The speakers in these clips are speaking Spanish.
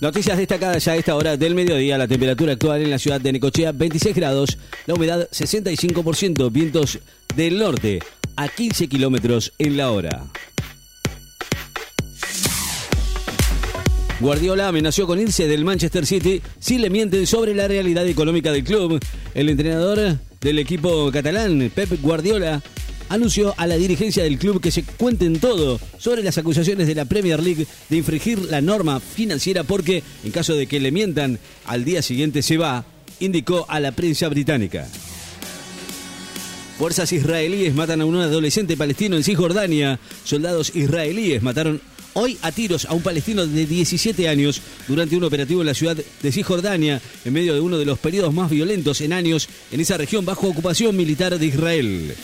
Noticias destacadas ya a esta hora del mediodía. La temperatura actual en la ciudad de Necochea 26 grados, la humedad 65%, vientos del norte a 15 kilómetros en la hora. Guardiola amenazó con irse del Manchester City si le mienten sobre la realidad económica del club. El entrenador del equipo catalán, Pep Guardiola, anunció a la dirigencia del club que se cuenten todo sobre las acusaciones de la Premier League de infringir la norma financiera porque, en caso de que le mientan, al día siguiente se va, indicó a la prensa británica. Fuerzas israelíes matan a un adolescente palestino en Cisjordania. Soldados israelíes mataron hoy a tiros a un palestino de 17 años durante un operativo en la ciudad de Cisjordania, en medio de uno de los periodos más violentos en años en esa región bajo ocupación militar de Israel.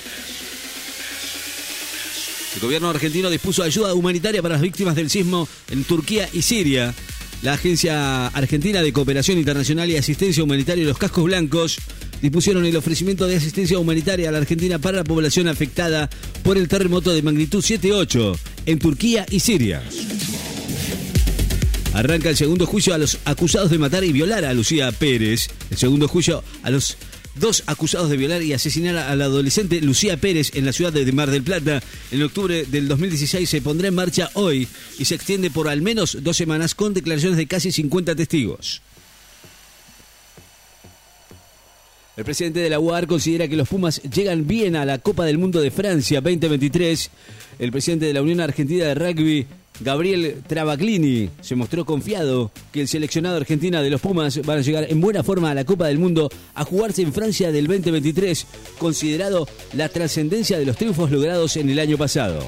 El gobierno argentino dispuso ayuda humanitaria para las víctimas del sismo en Turquía y Siria. La Agencia Argentina de Cooperación Internacional y Asistencia Humanitaria y los Cascos Blancos dispusieron el ofrecimiento de asistencia humanitaria a la Argentina para la población afectada por el terremoto de magnitud 7.8 en Turquía y Siria. Arranca el segundo juicio a los acusados de matar y violar a Lucía Pérez. El segundo juicio a los dos acusados de violar y asesinar a la adolescente Lucía Pérez en la ciudad de Mar del Plata. En octubre del 2016 se pondrá en marcha hoy y se extiende por al menos dos semanas con declaraciones de casi 50 testigos. El presidente de la UAR considera que los Pumas llegan bien a la Copa del Mundo de Francia 2023. El presidente de la Unión Argentina de Rugby, Gabriel Travaglini, se mostró confiado que el seleccionado argentina de los Pumas van a llegar en buena forma a la Copa del Mundo a jugarse en Francia del 2023, considerado la trascendencia de los triunfos logrados en el año pasado.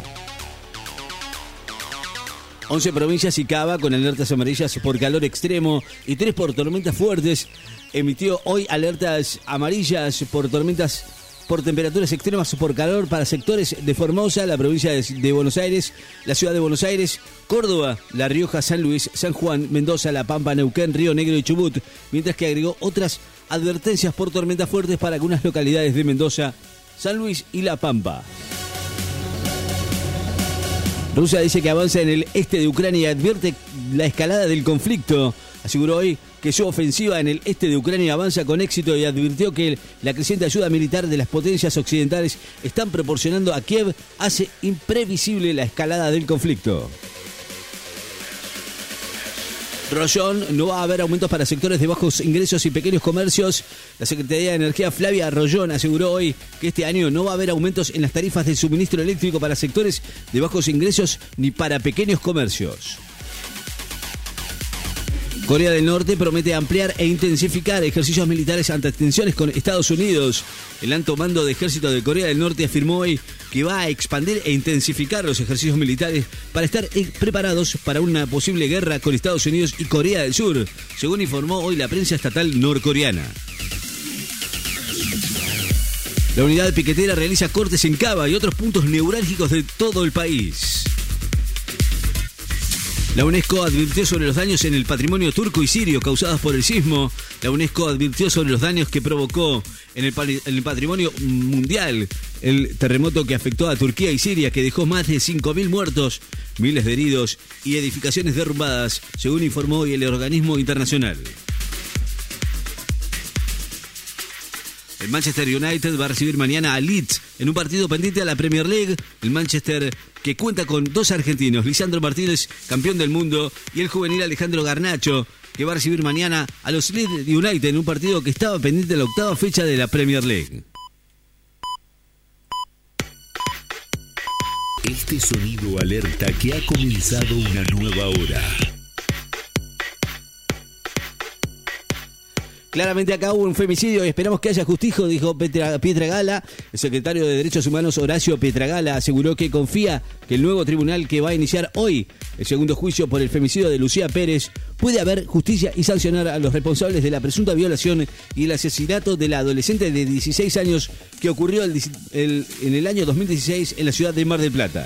11 provincias y Cava con alertas amarillas por calor extremo y 3 por tormentas fuertes. Emitió hoy alertas amarillas por tormentas por temperaturas extremas por calor para sectores de Formosa, la provincia de, Buenos Aires, la ciudad de Buenos Aires, Córdoba, La Rioja, San Luis, San Juan, Mendoza, La Pampa, Neuquén, Río Negro y Chubut, mientras que agregó otras advertencias por tormentas fuertes para algunas localidades de Mendoza, San Luis y La Pampa. Rusia dice que avanza en el este de Ucrania y advierte la escalada del conflicto. Aseguró hoy que su ofensiva en el este de Ucrania avanza con éxito y advirtió que la creciente ayuda militar de las potencias occidentales están proporcionando a Kiev hace imprevisible la escalada del conflicto. Rollón, no va a haber aumentos para sectores de bajos ingresos y pequeños comercios. La Secretaría de Energía Flavia Rollón aseguró hoy que este año no va a haber aumentos en las tarifas de suministro eléctrico para sectores de bajos ingresos ni para pequeños comercios. Corea del Norte promete ampliar e intensificar ejercicios militares ante tensiones con Estados Unidos. El alto mando de ejército de Corea del Norte afirmó hoy que va a expandir e intensificar los ejercicios militares para estar preparados para una posible guerra con Estados Unidos y Corea del Sur, según informó hoy la prensa estatal norcoreana. La unidad piquetera realiza cortes en Cava y otros puntos neurálgicos de todo el país. La UNESCO advirtió sobre los daños en el patrimonio turco y sirio causados por el sismo. La UNESCO advirtió sobre los daños que provocó en el, patrimonio mundial el terremoto que afectó a Turquía y Siria, que dejó más de 5.000 muertos, miles de heridos y edificaciones derrumbadas, según informó hoy el organismo internacional. El Manchester United va a recibir mañana a Leeds en un partido pendiente a la Premier League. El Manchester que cuenta con dos argentinos, Lisandro Martínez, campeón del mundo, y el juvenil Alejandro Garnacho, que va a recibir mañana a los Leeds United en un partido que estaba pendiente de la octava fecha de la Premier League. Este sonido alerta que ha comenzado una nueva hora. Claramente acá hubo un femicidio y esperamos que haya justicia, dijo Pietra, Gala. El secretario de Derechos Humanos Horacio Pietragala aseguró que confía que el nuevo tribunal que va a iniciar hoy el segundo juicio por el femicidio de Lucía Pérez puede haber justicia y sancionar a los responsables de la presunta violación y el asesinato de la adolescente de 16 años que ocurrió en el año 2016 en la ciudad de Mar del Plata.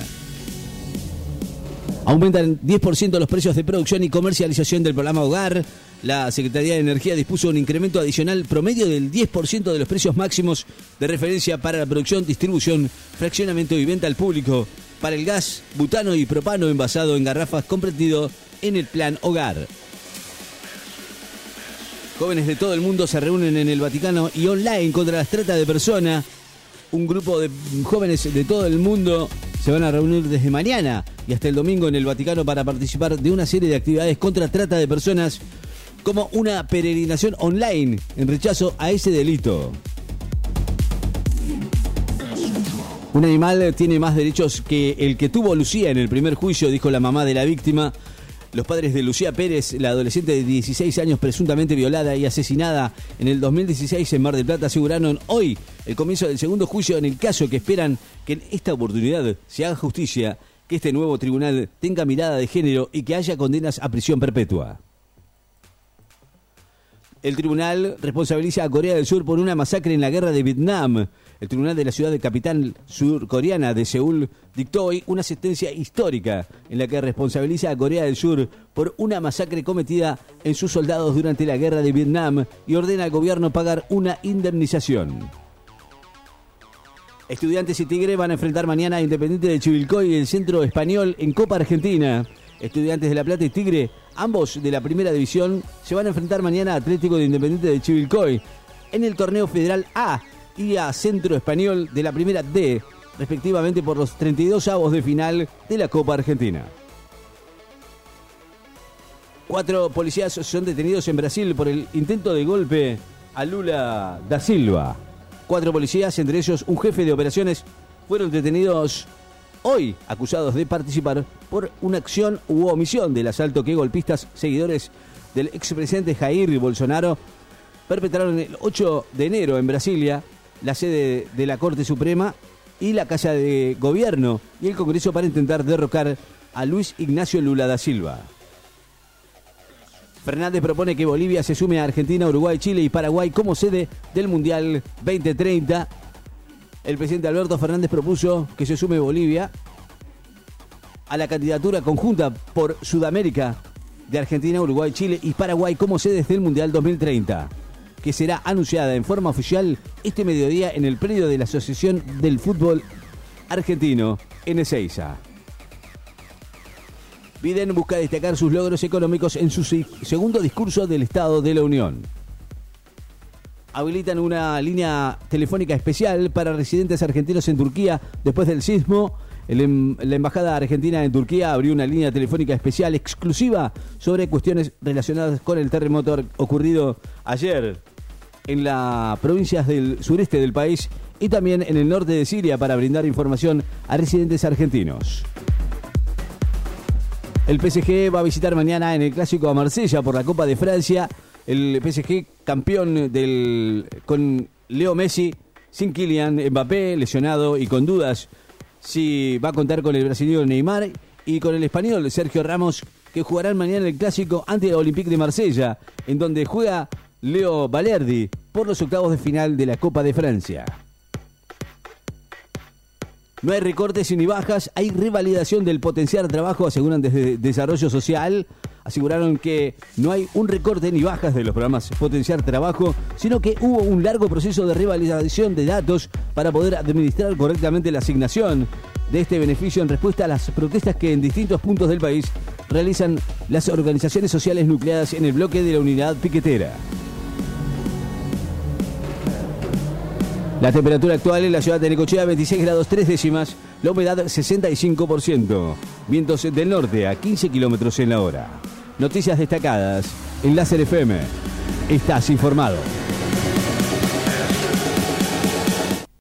Aumentan 10% los precios de producción y comercialización del programa Hogar. La Secretaría de Energía dispuso un incremento adicional promedio del 10% de los precios máximos de referencia para la producción, distribución, fraccionamiento y venta al público para el gas, butano y propano envasado en garrafas comprendido en el plan Hogar. Jóvenes de todo el mundo se reúnen en el Vaticano y online contra las trata de personas. Un grupo de jóvenes de todo el mundo se van a reunir desde mañana y hasta el domingo en el Vaticano para participar de una serie de actividades contra trata de personas como una peregrinación online en rechazo a ese delito. Un animal tiene más derechos que el que tuvo Lucía en el primer juicio, dijo la mamá de la víctima. Los padres de Lucía Pérez, la adolescente de 16 años presuntamente violada y asesinada en el 2016 en Mar del Plata, aseguraron hoy el comienzo del segundo juicio en el caso que esperan que en esta oportunidad se haga justicia, que este nuevo tribunal tenga mirada de género y que haya condenas a prisión perpetua. El tribunal responsabiliza a Corea del Sur por una masacre en la guerra de Vietnam. El tribunal de la ciudad de capital surcoreana de Seúl dictó hoy una sentencia histórica en la que responsabiliza a Corea del Sur por una masacre cometida en sus soldados durante la guerra de Vietnam y ordena al gobierno pagar una indemnización. Estudiantes y Tigre van a enfrentar mañana a Independiente de Chivilcoy y el Centro Español en Copa Argentina. Estudiantes de La Plata y Tigre, ambos de la primera división, se van a enfrentar mañana a Atlético de Independiente de Chivilcoy en el torneo federal A y a Centro Español de la primera D, respectivamente por los 32 avos de final de la Copa Argentina. Cuatro policías son detenidos en Brasil por el intento de golpe a Lula da Silva. Cuatro policías, entre ellos un jefe de operaciones, fueron detenidos hoy acusados de participar por una acción u omisión del asalto que golpistas seguidores del expresidente Jair Bolsonaro perpetraron el 8 de enero en Brasilia, la sede de la Corte Suprema y la Casa de Gobierno y el Congreso para intentar derrocar a Luis Ignacio Lula da Silva. Fernández propone que Bolivia se sume a Argentina, Uruguay, Chile y Paraguay como sede del Mundial 2030 el presidente Alberto Fernández propuso que se sume Bolivia a la candidatura conjunta por Sudamérica de Argentina, Uruguay, Chile y Paraguay como sedes del Mundial 2030, que será anunciada en forma oficial este mediodía en el predio de la Asociación del Fútbol Argentino, en Ezeiza. Biden busca destacar sus logros económicos en su segundo discurso del Estado de la Unión habilitan una línea telefónica especial para residentes argentinos en Turquía después del sismo. Em, la Embajada Argentina en Turquía abrió una línea telefónica especial exclusiva sobre cuestiones relacionadas con el terremoto ocurrido ayer en las provincias del sureste del país y también en el norte de Siria para brindar información a residentes argentinos. El PSG va a visitar mañana en el clásico a Marsella por la Copa de Francia el PSG campeón del con Leo Messi, sin Kylian Mbappé, lesionado y con dudas si va a contar con el brasileño Neymar y con el español Sergio Ramos, que jugarán mañana el clásico ante el Olympique de Marsella, en donde juega Leo Valerdi por los octavos de final de la Copa de Francia. No hay recortes ni bajas, hay revalidación del potencial trabajo, aseguran desde Desarrollo Social. Aseguraron que no hay un recorte ni bajas de los programas Potenciar Trabajo, sino que hubo un largo proceso de revalidación de datos para poder administrar correctamente la asignación de este beneficio en respuesta a las protestas que en distintos puntos del país realizan las organizaciones sociales nucleadas en el bloque de la unidad piquetera. La temperatura actual en la ciudad de Necochea 26 grados 3 décimas, la humedad 65%, vientos del norte a 15 kilómetros en la hora. Noticias destacadas en Láser FM. Estás informado.